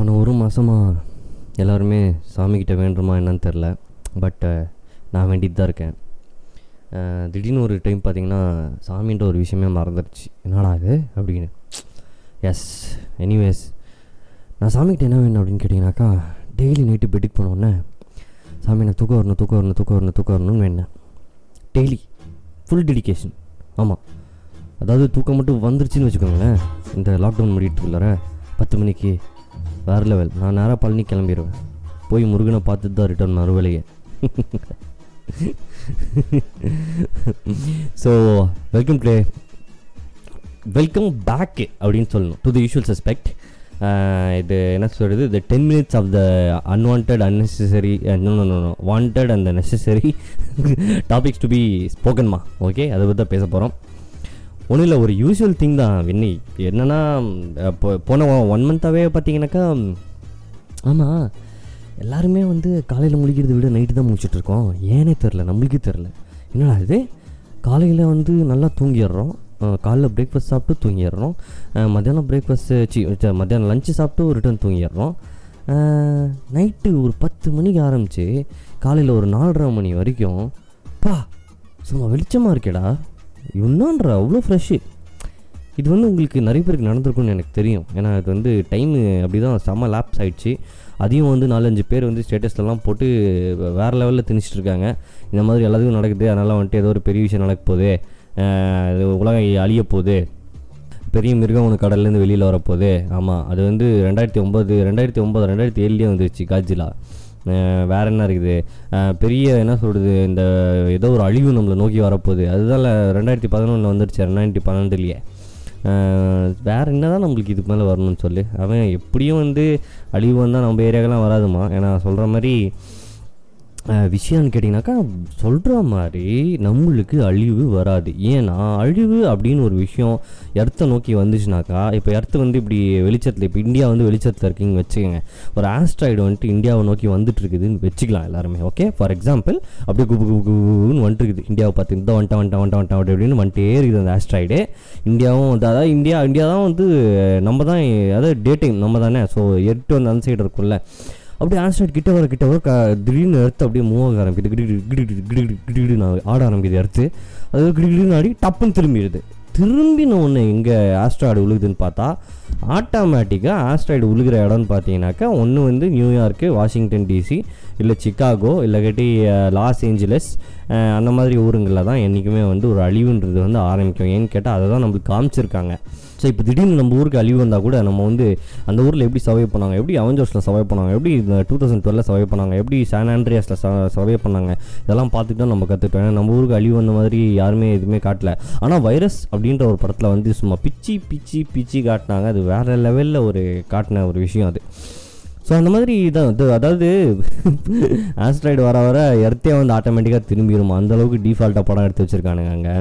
போன ஒரு மாதமாக எல்லாருமே சாமிக்கிட்ட வேண்டுமா என்னன்னு தெரில பட் நான் வேண்டிட்டு தான் இருக்கேன். திடீர்னு ஒரு டைம் பார்த்தீங்கன்னா சாமின்ற ஒரு விஷயமே மறந்துடுச்சு என்னடா இது? அப்படின்னு. எஸ் எனிவேஸ் நான் சாமிக்கிட்ட என்ன வேணும் அப்படின்னு கேட்டிங்கனாக்கா டெய்லி நைட்டு பெட்டுக்கு போனோடனே சாமி நான் தூக்கம் வரணும் தூக்கம் வரணும் தூக்கம் வரணும் தூக்கம் வரணும்னு வேணேன் டெய்லி ஃபுல் டெடிகேஷன் ஆமாம் அதாவது தூக்கம் மட்டும் வந்துருச்சுன்னு வச்சுக்கோங்களேன். இந்த லாக்டவுன் முடிட்டு உள்ளார பத்து மணிக்கு வேறு லெவல் நான் நேராக பழனி கிளம்பிடுவேன் போய் முருகனை பார்த்துட்டு தான் return மறுவலையே so welcome to welcome back அப்படின்னு சொல்லணும். டு தி யூஷுவல் சஸ்பெக்ட் இது என்ன சொல்கிறது the ten minutes of the unwanted unnecessary wanted and necessary topics to be ஸ்போக்கன்மா okay அதை பற்றி தான் பேச போகிறோம் ஒன்றும் இல்லை ஒரு யூஸ்வல் திங் தான் வின்னி என்னென்னா இப்போ போன ஒன் மந்த்தாகவே பார்த்தீங்கன்னாக்கா ஆமாம் எல்லாருமே வந்து காலையில் முழிக்கிறத விட நைட்டு தான் முழிச்சிட்ருக்கோம் ஏனே தெரில நம்மளுக்கே தெரில என்னடா இது? காலையில் வந்து நல்லா தூங்கிடுறோம். காலைல பிரேக்ஃபாஸ்ட் சாப்பிட்டு தூங்கிடுறோம். மத்தியானம் பிரேக்ஃபாஸ்ட்டு சி மத்தியானம் லஞ்சு சாப்பிட்டு ரிட்டர்ன் தூங்கிடுறோம். நைட்டு ஒரு பத்து மணிக்கு ஆரம்பித்து காலையில் ஒரு நாலரை மணி வரைக்கும் பா சும்மா வெளிச்சமாக இருக்கேடா. இன்னொன்ற அவ்வளோ ஃப்ரெஷ்ஷு இது வந்து உங்களுக்கு நிறைய பேருக்கு நடந்திருக்கும்னு எனக்கு தெரியும். ஏன்னா இது வந்து டைமு அப்படி தான் செம்ம லேப்ஸ் ஆகிடுச்சு அதையும் வந்து நாலஞ்சு பேர் வந்து ஸ்டேட்டஸ்லலாம் போட்டு வேறு லெவலில் திணிச்சிட்டு இருக்காங்க. இந்த மாதிரி எல்லாத்துக்கும் நடக்குது. அதனால் வந்துட்டு ஏதோ ஒரு பெரிய விஷயம் நடக்க போகுது. உலகம் அழிய போகுது. பெரிய மிருகம் ஒன்று கடல்லேருந்து வெளியில் வரப்போகுது ஆமாம் அது வந்து ரெண்டாயிரத்தி ஒம்பது ரெண்டாயிரத்தி ஒம்பது ரெண்டாயிரத்தி ஏழுலேயே வந்துருச்சு காஜிலா. வேற என்ன இருக்குது? பெரிய என்ன சொல்கிறது இந்த ஏதோ ஒரு அழிவு நம்மளை நோக்கி வரப்போகுது. அதுதான் ரெண்டாயிரத்தி பதினொன்றில் வந்துடுச்சு ரெண்டாயிரத்தி பன்னெண்டுலேயே. வேறு என்ன தான் நம்மளுக்கு இதுக்கு மேலே வரணும்னு சொல்லு? அவன் எப்படியும் வந்து அழிவு வந்தால் நம்ம ஏரியாக்கெல்லாம் வராதுமா ஏன்னா சொல்கிற மாதிரி விஷயம்னு கேட்டிங்கனாக்கா சொல்கிற மாதிரி நம்மளுக்கு அழிவு வராது. ஏன்னா அழிவு அப்படின்னு ஒரு விஷயம் எர்த்தை நோக்கி வந்துச்சுனாக்கா இப்போ எர்த்து வந்து இப்படி வெளிச்சத்தில் இப்போ இந்தியா வந்து வெளிச்சத்தில் இருக்கீங்க வச்சுக்கோங்க. ஒரு ஆஸ்ட்ராய்டு வந்துட்டு இந்தியாவை நோக்கி வந்துட்டு இருக்குதுன்னு வச்சுக்கலாம் எல்லாருமே ஓகே ஃபார் எக்ஸாம்பிள் அப்படியே குபு குபு குபுன்னு வந்துட்டு இருக்குது இந்தியாவை பார்த்து இந்த வந்துட்டா வந்துட்டா வந்துட்டா வந்துட்டா அப்படி அப்படின்னு வந்துட்டே இருக்குது அந்த ஆஸ்ட்ராய்டு இந்தியாவும் வந்து அதாவது இந்தியா இந்தியா தான் வந்து நம்ம தான் அதாவது டேட்டிங் நம்ம தானே. ஸோ எட்டு வந்து அந்த சைடு இருக்கும்ல. அப்படியே ஆன்ஸ்டாய்ட் கிட்ட வர கிட்ட வர க திடீர்னு எடுத்து அப்படியே மூவ் ஆக ஆரம்பிக்குது. கிடி கிடி கிடி கிடி கிடி கிடி ஆட ஆரம்பிக்குது எடுத்து அது கிடி கிடின்னு ஆடி டப்புன்னு திரும்பிடுது. திரும்பின ஒன்று எங்கே ஆஸ்ட்ராய்டு உழுகுதுன்னு பார்த்தா ஆட்டோமேட்டிக்காக ஆஸ்ட்ராய்டு விழுகிற இடம்னு பார்த்தீங்கன்னாக்கா ஒன்று வந்து நியூயார்க்கு வாஷிங்டன் டிசி இல்லை சிக்காகோ இல்லைக்கட்டி லாஸ் ஏஞ்சலஸ் அந்த மாதிரி ஊருங்களில் தான் என்றைக்குமே வந்து ஒரு அழிவுன்றது வந்து ஆரம்பிக்கும். ஏன்னு கேட்டால் அதை தான் நம்மளுக்கு காமிச்சிருக்காங்க. ஸோ இப்போ திடீர்னு நம்ம ஊருக்கு அழிவு வந்தால் கூட நம்ம வந்து அந்த ஊரில் எப்படி சர்வை பண்ணாங்க? எப்படி அவஞ்சர்ஸில் சர்வை பண்ணாங்க? எப்படி இந்த டூ தௌசண்ட் டுவெலில் சர்வை பண்ணாங்க? எப்படி சான் ஆண்ட்ரியாஸில் சர்வை பண்ணாங்க? இதெல்லாம் பார்த்துட்டு தான் நம்ம கற்றுட்டோம் ஏன்னா நம்ம ஊருக்கு அழிவு வந்த மாதிரி யாருமே எதுவுமே காட்டல. ஆனால் வைரஸ் அப்படின்ற ஒரு படத்தில் வந்து சும்மா பிச்சி பிச்சி பிச்சி காட்டினாங்க. அது வேறு லெவலில் ஒரு காட்டின ஒரு விஷயம் அது. ஸோ அந்த மாதிரி தான் இது அதாவது ஆஸ்ட்ராய்டு வர வர எர்த்தே வந்து ஆட்டோமேட்டிக்காக திரும்பிடும் அந்தளவுக்கு டிஃபால்ட்டாக படம் எடுத்து வச்சுருக்கானுங்க அங்கே.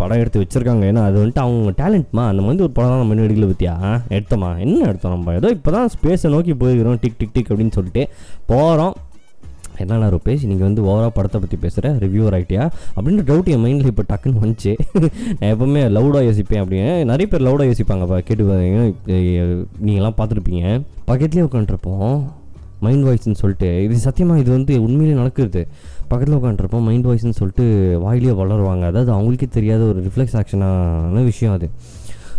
படம் எடுத்து வச்சுருக்காங்க. ஏன்னா அது வந்துட்டு அவங்க டேலண்ட்மா அந்த மாதிரி ஒரு படம் தான் நம்ம எடுக்கல பற்றியா எடுத்தோமா? என்ன எடுத்தோம் நம்ம? ஏதோ இப்போ தான் ஸ்பேஸை நோக்கி போயிருக்கிறோம். டிக் டிக் டிக் அப்படின்னு சொல்லிட்டு. போகிறோம் என்னண்ணா ரூபேஷ் நீங்கள் வந்து ஓவராக படத்தை பற்றி பேசுகிற ரிவ்யூவர் ஆகிட்டியா அப்படின்ற டவுட் என் மைண்டில் இப்போ டக்குன்னு வந்துச்சு. நான் எப்போவுமே லவுடாக யோசிப்பேன் அப்படின்னு. நிறைய பேர் லவுடாக யோசிப்பாங்கப்பா. கேட்டு நீங்களாம் பார்த்துருப்பீங்க. பக்கத்துலேயே உட்காந்துருப்போம் மைண்ட் வாய்ஸ்ன்னு சொல்லிட்டு. இது சத்தியமாக இது வந்து உண்மையிலே நடக்குது. பக்கத்தில் உட்காந்துருப்போம் மைண்ட் வாய்ஸ்ன்னு சொல்லிட்டு வாயிலேயே வளருவாங்க. அதாவது அவங்களுக்கே தெரியாத ஒரு ரிஃப்ளெக்ஸ் ஆக்ஷனான விஷயம் அது.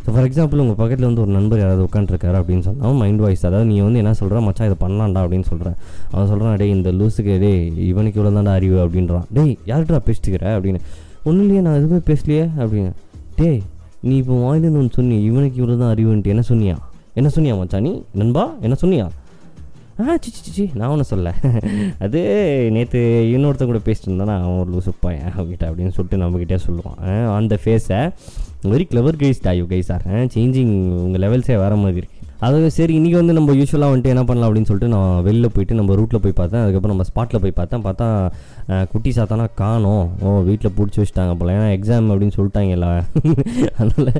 இப்போ ஃபார் எக்ஸாம்பிள் உங்கள் பக்கத்தில் வந்து ஒரு நண்பர் யாராவது உட்காந்துருக்காரு அப்படின்னு சொன்னால் மைண்ட் வாய்ஸ் அதாவது நீ வந்து என்ன சொல்கிற மச்சா இதை பண்ணலாம்டா அப்படின்னு சொல்கிறேன் அவன் சொல்கிறான் டே இந்த லூஸுக்கு டேய் இவனுக்கு இவ்வளோ தான்டா அறிவு அப்படின்றான். டேய் யார்கிட்டா பேசிட்டுக்கிற அப்படின்னு. ஒன்றும் இல்லையே நான் எதுவுமே பேசலையே அப்படின்னு. டேய் நீ இப்போ வாயிலிருந்து ஒன்று சொன்னி இவனுக்கு இவ்வளோ தான் அறிவுன்ட்டு என்ன சொன்னியா? என்ன சொன்னியா மச்சா நீ? நண்பா என்ன சொன்னியா? ஆ சி சி, நான் ஒன்றும் சொல்ல அது நேற்று இன்னொருத்தன் கூட பேசிட்டு இருந்தானா அவன் ஒரு லூசு பையன் அவங்ககிட்ட அப்படின்னு சொல்லிட்டு நம்மக்கிட்டே சொல்லுவான். அந்த ஃபேஸை வெரி கிளவர் கைஸ் டாயு கைஸ் சார் சேஞ்சிங் உங்கள் லெவல்ஸே வேறு மாதிரி இருக்குது அதாவது சரி இன்றைக்கி வந்து நம்ம யூஸ்வலாக வந்துட்டு என்ன பண்ணலாம் அப்படின்னு சொல்லிட்டு நான் வெளில போயிட்டு நம்ம ரூட்டில் போய் பார்த்தேன். அதுக்கப்புறம் நம்ம ஸ்பாட்டில் போய் பார்த்தேன். பார்த்தா குட்டி சாத்தானா காணோம். ஓ வீட்டில் பிடிச்சி வச்சுட்டாங்க போல. ஏன்னா எக்ஸாம் அப்படின்னு சொல்லிட்டாங்கல்ல அதனால்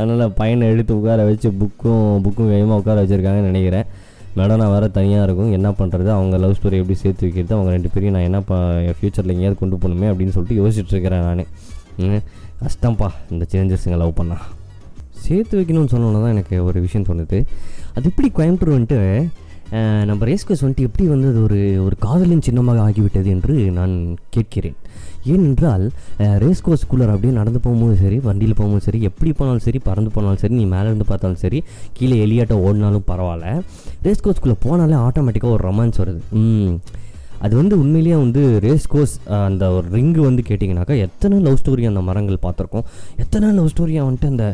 அதனால் பையனை எடுத்து உட்கார வச்சு புக்கும் புக்கும் வேகமாக உட்கார வச்சுருக்காங்கன்னு நினைக்கிறேன். நடனம் நான் வேறு தனியாக இருக்கும். என்ன பண்ணுறது அவங்க லவ் ஸ்டோரி எப்படி சேர்த்து வைக்கிறது? அவங்க ரெண்டு பேரையும் நான் என்ன ஃப்யூச்சரில் எங்கேயாவது கொண்டு போகணுமே அப்படின்னு சொல்லிட்டு யோசிச்சுட்டு இருக்கிறேன் நான். கஷ்டம்ப்பா. இந்த சேஞ்சஸுங்க லவ் பண்ணால் சேர்த்து வைக்கணும்னு சொன்னோன்னே தான் எனக்கு ஒரு விஷயம் தோணுது. அது எப்படி கோயம்புத்தூர் வந்துட்டு நம்ம ரேஸ்கோஸ் வந்துட்டு எப்படி வந்து அது ஒரு ஒரு காதலின் சின்னமாக ஆகிவிட்டது என்று நான் கேட்கிறேன். ஏனென்றால் ரேஸ்கோஸ் கூலர் அப்படியே நடந்து போகும்போது சரி வண்டியில் போகும்போது சரி எப்படி போனாலும் சரி பறந்து போனாலும் சரி நீ மேலே இருந்து பார்த்தாலும் சரி கீழே எலியாட்ட ஓடினாலும் பரவாயில்ல. ரேஸ்கோஸ்குள்ளே போனாலே ஆட்டோமேட்டிக்காக ஒரு ரொமான்ஸ் வருது. அது வந்து உண்மையிலேயே வந்து ரேஸ் கோர்ஸ் அந்த ஒரு ரிங்கு வந்து கேட்டிங்கனாக்கா எத்தனை லவ் ஸ்டோரி அந்த மரங்கள் பார்த்துருக்கோம்? எத்தனை லவ் ஸ்டோரியாக வந்துட்டு அந்த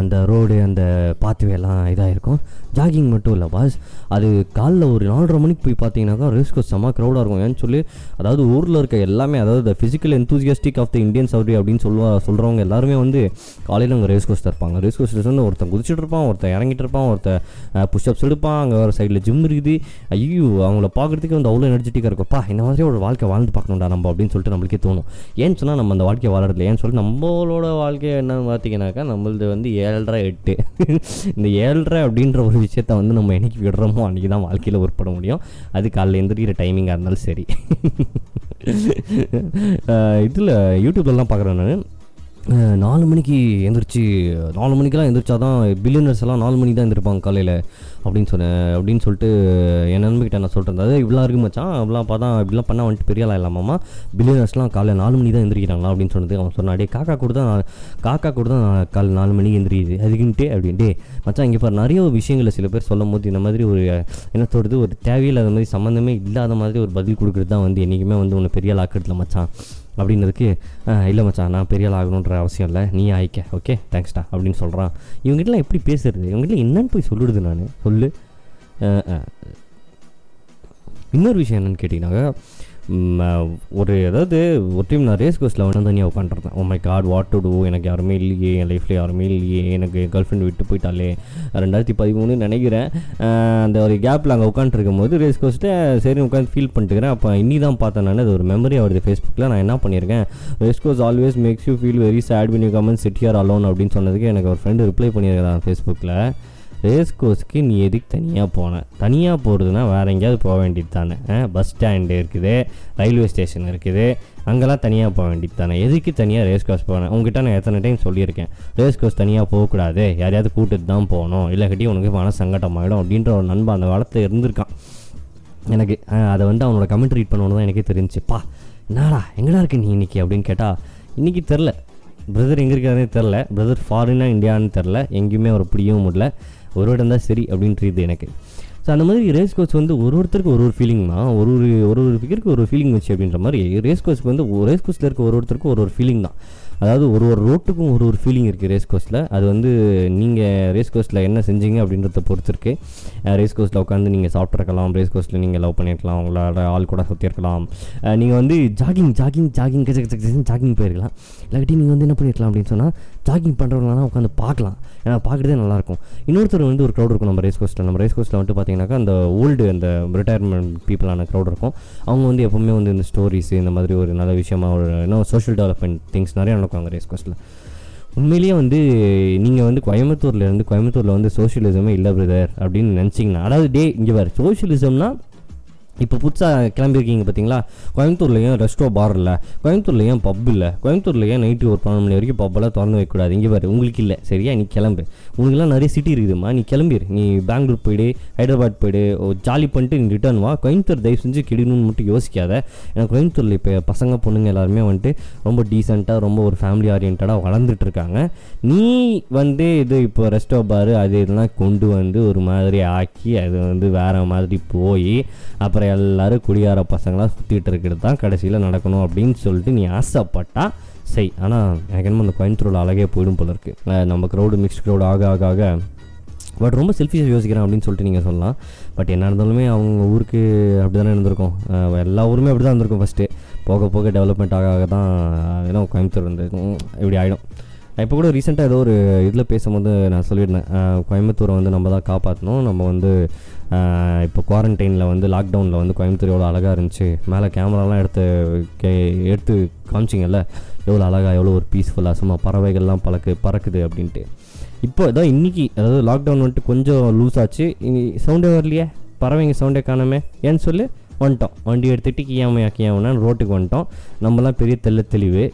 அந்த ரோடு அந்த பாத்வேலாம் இதாக இருக்கும் ஜாகிங் மட்டும் இல்லை பாஸ் அது காலைல ஒரு நாலரை மணிக்கு போய் பார்த்தீங்கன்னாக்கா ரேஸ் கோர்ஸ் செம்ம க்ரௌடாக இருக்கும். ஏன்னு சொல்லி அதாவது ஊரில் இருக்க எல்லாமே அதாவது the physical enthusiastic of the Indian சவுரி அப்படின்னு சொல்லுவா சொல்கிறவங்க எல்லாருமே வந்து காலையில் அங்கே ரேஸ் கோர்ஸ் இருப்பாங்க. ரேஸ் கோர்ஸ் வந்து ஒருத்தன் குதிச்சுட்டு இருப்பான் ஒருத்தன் இறங்கிட்டு இருப்பான் ஒருத்தன் புஷ்அப்ஸ் எடுப்பான் அங்கே ஒரு சைடில் ஜிம் இருக்குது. ஐயோ அவங்கள பார்க்குறதுக்கு வந்து அவ்வளோ எனர்ஜெட்டிக்காக இருக்கும்ப்பா இந்த மாதிரி ஒரு வாழ்க்கை வாழ்ந்து பார்க்கணும்டா நம்ம அப்படின்னு சொல்லிட்டு நம்மளுக்கே தோணும். ஏன்னு சொன்னால் நம்ம அந்த வாழ்க்கையை வாழறதில்ல. ஏன்னு சொல்லி நம்மளோட வாழ்க்கை என்னன்னு பார்த்தீங்கன்னாக்கா நம்மளது வந்து ஏழரை எட்டு. இந்த ஏழரை அப்படின்ற ஒரு விஷயத்த வந்து நம்ம என்னைக்கு விடுறோமோ அன்றைக்கி தான் வாழ்க்கையில் உருப்பட முடியும். அது காலையில் எந்திரிக்கிற டைமிங்காக இருந்தாலும் சரி. இதில் யூடியூப்லலாம் பார்க்குறேன் நான். நாலு மணிக்கு எந்திரிச்சு நாலு மணிக்கெல்லாம் எந்திரிச்சா தான் பில்லியனர்ஸ் எல்லாம் நாலு மணிக்கு தான் எந்திரிப்பாங்க காலையில் அப்படின்னு சொன்னேன். அப்படின்னு சொல்லிட்டு என் நண்பிக்கிட்ட நான் சொல்கிறேன் இருந்தேன் இவ்வளோ இருக்கு மச்சான் இவ்வளோ பார்த்தா இப்படிலாம் பண்ணால் வந்துட்டு பெரிய ஆளாக இல்லாமாம்மா பில்லியனர்ஸ்லாம் காலையில் நாலு மணி தான் எந்திரிக்கிறாங்களா அப்படின்னு சொன்னது அவன் சொன்னான் டே காக்கா கூட தான் காக்கா கூட தான் நான் காலை நாலு மணிக்கு எந்திரிக்குது அதுக்குன்ட்டு அப்படின்ட்டு மச்சான் இங்கே பாரு நிறைய விஷயங்களை சில பேர் சொல்லும் போது இந்த மாதிரி ஒரு என்ன சொல்கிறது ஒரு தேவையில்லாத மாதிரி சம்மந்தமே இல்லாத மாதிரி ஒரு பதில் கொடுக்குறது தான் வந்து என்றைக்குமே வந்து உன்னை பெரிய ஆள் மச்சான். அப்படின்னதுக்கு இல்லை மச்சான் நான் பெரிய ஆள் ஆகணுன்ற அவசியம் இல்லை. நீ ஆயிக்க ஓகே? தேங்க்ஸ்டா அப்படின்னு சொல்கிறான் இவங்ககிட்டலாம் எப்படி பேசுறது? இவங்ககிட்ட என்னன்னு போய் சொல்லிடுது நான்? சொல்லு. இன்னொரு விஷயம் என்னென்னு கேட்டிங்கன்னாக்கா ஒரு அதாவது ஒரு டைம் நான் ரேஸ் கோர்ஸில் வந்து தனியாக உட்காந்துருந்தேன் oh oh my god what to do எனக்கு யாருமே இல்லையே என் லைஃப்பில் யாருமே இல்லையே எனக்கு கேர்ள் ஃப்ரெண்ட் விட்டு போயிட்டாலே ரெண்டாயிரத்தி பதிமூணு நினைக்கிறேன். அந்த ஒரு கேப்பில் அங்கே உட்காந்துருக்கும் போது ரேஸ் கோர்ஸ்ட்டு சரி உட்காந்து ஃபீல் பண்ணிட்டுக்கிறேன். அப்போ இன்னி தான் பார்த்தேன் நான் அது ஒரு மெமரி வருது ஃபேஸ்புக்கில் நான் என்ன பண்ணியிருக்கேன்? Race course always makes you feel very sad when you come and alone அப்படின்னு சொன்னதுக்கு எனக்கு ஒரு ஃப்ரெண்டு ரிப்ளை பண்ணியிருக்கிறான் ஃபேஸ்புக்கில் ரேஸ் கோர்ஸ்க்கு நீ எதுக்கு தனியாக போன? தனியாக போகிறதுனா வேறு எங்கேயாவது போக வேண்டியது தானே. பஸ் ஸ்டாண்டு இருக்குது ரயில்வே ஸ்டேஷன் இருக்குது. அங்கெல்லாம் தனியாக போக வேண்டியது தானே. எதுக்கு தனியாக ரேஸ் கோர்ஸ் போனேன் உங்ககிட்ட நான் எத்தனை டைம் சொல்லியிருக்கேன். ரேஸ் கோர்ஸ் தனியாக போகக்கூடாது. யாரையாவது கூட்டிட்டு தான் போகணும். இல்லைக்கட்டி உனக்கு மன சங்கடமாயிடும் அப்படின்ற ஒரு நண்பன் அந்த காலத்தில் இருந்திருக்கான். எனக்கு அதை வந்து அவனோட கமெண்ட் ரீட் பண்ணணும் தான் எனக்கே தெரிஞ்சுப்பா என்னடா எங்கடா இருக்கு நீ இன்றைக்கி அப்படின்னு கேட்டால் இன்றைக்கி தெரில பிரதர் எங்கே இருக்காருன்னே தெரில பிரதர் ஃபாரினா இந்தியான்னு தெரில எங்கேயுமே அவர் பிடிக்கவும் முடியல. ஒரு இடம் தான் சரி அப்படின்றது எனக்கு. ஸோ அந்த மாதிரி ரேஸ் கோச் வந்து ஒரு ஒருத்தருக்கு ஒரு ஒரு ஃபீலிங் தான். ஒரு ஒரு ஒரு ஒரு ஃபிகருக்கு ஒரு ஃபீலிங் வச்சு அப்படின்ற மாதிரி ரேஸ் கோச்சுக்கு வந்து ரேஸ் கோச்சில் இருக்க ஒரு ஒருத்தருக்கும் ஒரு ஒரு ஃபீலிங் தான். அதாவது ஒரு ஒரு ரோட்டுக்கும் ஒரு ஒரு ஃபீலிங் இருக்குது ரேஸ் கோர்ஸில் அது வந்து நீங்கள் ரேஸ் கோர்ஸில் என்ன செஞ்சீங்க அப்படின்றத பொறுத்து இருக்குது ரேஸ் கோர்ஸில் உட்காந்து நீங்கள் சாப்பிட்ருக்கலாம் ரேஸ் கோர்ஸில் நீங்கள் லவ் பண்ணியிருக்கலாம் உங்களோட ஆள் கூட சுற்றிருக்கலாம் நீங்கள் வந்து ஜாகிங் ஜாகிங் ஜாகிங் ஜாகிங் போயிருக்கலாம். இல்லாட்டி நீங்கள் வந்து என்ன பண்ணியிருக்கலாம் அப்படின்னு சொன்னால் ஜாகிங் பண்ணுறவங்களாம் உட்காந்து பார்க்கலாம். ஏன்னா பார்க்குறதே நல்லாயிருக்கும். இன்னொருத்தர் வந்து ஒரு க்ரௌட் இருக்கும் நம்ம ரேஸ் கோர்ஸில் நம்ம ரேஸ் கோர்ஸில் வந்துட்டு பார்த்தீங்கன்னாக்கா அந்த ஓல்டு அந்த ரிட்டையர்மெண்ட் பீப்புளான க்ரௌட் இருக்கும். அவங்க வந்து எப்போவுமே வந்து இந்த ஸ்டோரிஸ் இந்த மாதிரி ஒரு நல்ல விஷயமா ஒரு இன்னும் சோஷியல் டெவலப்மெண்ட் திங்ஸ் நிறைய நடக்கும் ரேஸ் கோஸ்ட்டில் உண்மையிலேயே வந்து நீங்கள் வந்து கோயம்புத்தூர்ல இருந்து கோயம்புத்தூரில் வந்து சோஷியலிசமே இல்லை பிரதர் அப்படின்னு நினச்சிங்கன்னா அதாவது டே இங்கே வர சோஷியலிசம்னா இப்போ புதுசாக கிளம்பியிருக்கீங்க பார்த்தீங்களா? கோயம்புத்தூர்லேயும் ரெஸ்டோ பார் இல்லை. கோயம்புத்தூர்லேயும் பப் இல்லை. கோயம்புத்தூர்லேயும் நைட்டு ஒரு பன்னெண்டு மணி வரைக்கும் பப்பெல்லாம் திறந்து வைக்கக்கூடாது. இங்கே பாரு உங்களுக்கு இல்லை. சரியா? நீ கிளம்பு. உங்களுக்குலாம் நிறைய சிட்டி இருக்குதுமா நீ கிளம்பிடு நீ பெங்களூர் போயிடு ஹைதராபாத் போயிடு ஜாலி பண்ணிட்டு நீ ரிட்டர்ன் வா. கோயம்புத்தூர் தயவு செஞ்சு கிடணும்னு மட்டும் யோசிக்காத. ஏன்னா கோயம்புத்தூரில் இப்போ பசங்க பொண்ணுங்க எல்லாருமே வந்துட்டு ரொம்ப டீசெண்டாக ரொம்ப ஒரு ஃபேமிலி ஓரியன்டாக வளர்ந்துட்டு இருக்காங்க. நீ வந்து இது இப்போ ரெஸ்டோ பார் அது இதெல்லாம் கொண்டு வந்து ஒரு மாதிரி ஆக்கி அது வந்து வேறு மாதிரி போய் அப்புறம் எல்லாரும் குடியார பசங்களாக சுற்றிட்டு இருக்கிறது தான் கடைசியில் நடக்கணும் அப்படின்னு சொல்லிட்டு நீ ஆசைப்பட்டா செய். ஆனால் எனக்கு என்னமோ அந்த கோயம்புத்தூரில் அழகே போயிடும் போல இருக்குது நம்ம க்ரௌடு மிக்ஸ்ட் க்ரௌடு ஆக ஆக ஆக. பட் ரொம்ப செல்ஃபிஷாக யோசிக்கிறேன் அப்படின்னு சொல்லிட்டு நீங்கள் சொல்லலாம். பட் என்ன இருந்தாலுமே அவங்க ஊருக்கு அப்படி தானே இருந்திருக்கும் எல்லா ஊருமே அப்படி தான் இருந்திருக்கும் ஃபஸ்ட்டு போக போக டெவலப்மெண்ட் ஆக ஆக தான் ஏன்னா கோயம்புத்தூர் வந்து இப்படி ஆகிடும் நான் இப்போ கூட ரீசெண்டாக ஏதோ ஒரு இதில் பேசும்போது நான் சொல்லியிருந்தேன். கோயம்புத்தூரை வந்து நம்ம தான் காப்பாற்றணும் நம்ம வந்து இப்போ குவாரண்டைனில் வந்து லாக்டவுனில் வந்து கோயம்புத்தூர் எவ்வளோ அழகாக இருந்துச்சு. மேலே கேமராலாம் எடுத்து கே எடுத்து காமிச்சிங்கல்ல. எவ்வளோ அழகாக எவ்வளோ ஒரு பீஸ்ஃபுல்லாக சும்மா பறவைகள்லாம் பழக்கு பறக்குது அப்படின்ட்டு. இப்போ இதான் இன்றைக்கி அதாவது லாக்டவுன் வந்துட்டு கொஞ்சம் லூஸ் ஆச்சு. சவுண்டே வரலையே? பறவைங்க சவுண்டே காணாமே? ஏன்னு சொல்லு? வந்துட்டோம். வண்டி எடுத்துகிட்டு கியாமையா கியாமனா ரோட்டுக்கு வந்துட்டோம். நம்மலாம் பெரிய தெல்ல தெளிவு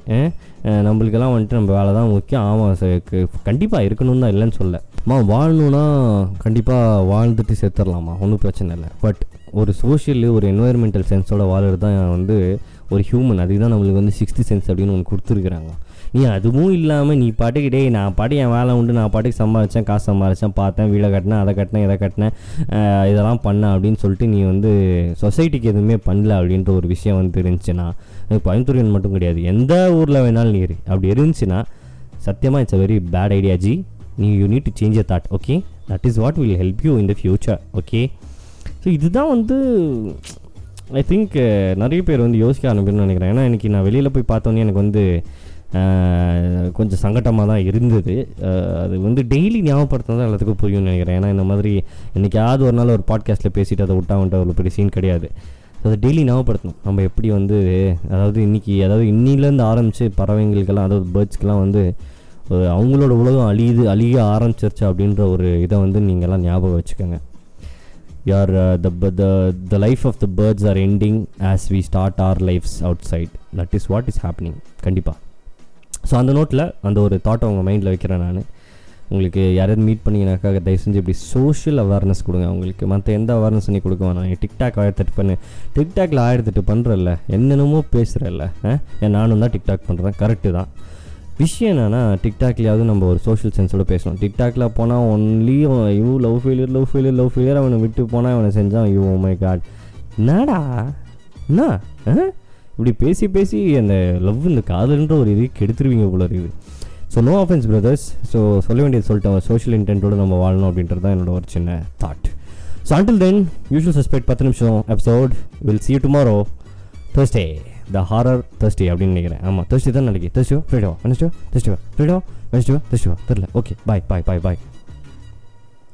நம்மளுக்கெல்லாம் வந்துட்டு நம்ம வேலை தான் முக்கியம். ஆமாம் கண்டிப்பாக இருக்கணும்னு தான் இல்லைன்னு சொல்ல அம்மா வாழணும்னா கண்டிப்பாக வாழ்ந்துட்டு செத்துடலாமா ஒன்றும் பிரச்சனை இல்லை. பட் ஒரு சோஷியல் ஒரு என்வாயர்மெண்டல் சென்ஸோட வாழறது தான் வந்து ஒரு ஹியூமன் அதுக்கு தான் நம்மளுக்கு வந்து சிக்ஸ்த்து சென்ஸ் அப்படின்னு ஒன்று கொடுத்துருக்குறாங்க. நீ அதுவும் இல்லாமல் நீ பாட்டுக்கு டேய் நான் பாட்டு என் வேலை உண்டு நான் பாட்டுக்கு சம்பாதிச்சேன் காசு சம்பாதிச்சேன் பார்த்தேன் வீடை கட்டினேன் அதை கட்டினேன் இதை கட்டினேன் இதெல்லாம் பண்ணேன் அப்படின்னு சொல்லிட்டு நீ வந்து சொசைட்டிக்கு எதுவுமே பண்ணல அப்படின்ற ஒரு விஷயம் வந்து இருந்துச்சுன்னா அது கோயம்புத்தூரியன் மட்டும் கிடையாது. எந்த ஊரில் வேணாலும் நீ அப்படி இருந்துச்சுன்னா சத்தியமாக it's a very bad idea ji. நீ you need to change a thought okay that is what will help you in the future okay so இதுதான் வந்து ஐ திங்க் uh, நிறைய பேர் வந்து யோசிக்க ஆரம்பிக்கணும்னு நினைக்கிறேன். ஏன்னா இன்றைக்கி நான் வெளியில் போய் பார்த்தோன்னே எனக்கு வந்து கொஞ்சம் சங்கட்டமாக தான் இருந்தது. அது வந்து டெய்லி ஞாபகப்படுத்தினா தான் எல்லாத்துக்கும் புரியும்னு நினைக்கிறேன். ஏன்னா இந்த மாதிரி என்னைக்காவது ஒரு நாள் ஒரு பாட்காஸ்ட்டில் பேசிட்டு அதை விட்டா வந்துட்டு அவ்வளோ பெரிய சீன் கிடையாது. ஸோ அதை டெய்லி ஞாபகப்படுத்தணும். நம்ம எப்படி வந்து அதாவது இன்றைக்கி அதாவது இன்னிலேருந்து ஆரம்பித்து பறவைங்களுக்கெல்லாம் அதாவது பேர்ட்ஸ்க்கெல்லாம் வந்து அவங்களோட உலகம் அழியுது அழிய ஆரம்பிச்சிருச்சு அப்படின்ற ஒரு இதை வந்து நீங்கள்லாம் ஞாபகம் வச்சுக்கோங்க. யார் the the the life of the birds are ending as we start our lives outside that is what is happening கண்டிப்பாக ஸோ அந்த நோட்டில் அந்த ஒரு தாட்டை உங்கள் மைண்டில் வைக்கிறேன் நான். உங்களுக்கு யாராவது மீட் பண்ணிங்கனாக்கா தயவு செஞ்சு இப்படி சோஷியல் அவேர்னஸ் கொடுங்க. அவங்களுக்கு மற்ற எந்த அவேர்னஸ் நீ கொடுக்க வேணாம். டிக்டாக் ஆயிரத்தெட்டு பண்ணு. டிக்டாக்ல ஆயிரத்தெட்டு பண்ணுறல்ல என்னென்னமோ பேசுகிறல்ல ஏன் நானும் தான் டிக்டாக் பண்ணுறேன் கரெக்டு தான். விஷயம் என்னன்னா டிக்டாக்லேயாவது நம்ம ஒரு சோஷியல் சென்ஸோட பேசணும் டிக்டாக்ல போனால் ஒன்லி ஐயோ love failure love failure love failure அவனை விட்டு போனால் அவனை செஞ்சான். ஐயோ oh மை காட் என்னடா? என்ன? ஆ? இப்படி பேசி பேசி அந்த லவ் இந்த காதல்ன்ற ஒரு இது கெடுத்துருவீங்க போல இருக்குது. So no offence brothers so சொல்ல வேண்டியது சொல்லிட்டேன் சோஷியல் இன்டென்ட்டோட நம்ம வாழணும் அப்படின்றது தான் என்னோட ஒரு சின்ன thought so until then usual suspect பத்து நிமிஷம் episode will see you tomorrow. The horror thursday அப்படின்னு நினைக்கிறேன். ஆமாம் thursday தான் நாளைக்கு. Thursday Friday Wednesday thursday Friday Wednesday thursday தெரில okay bye bye bye bye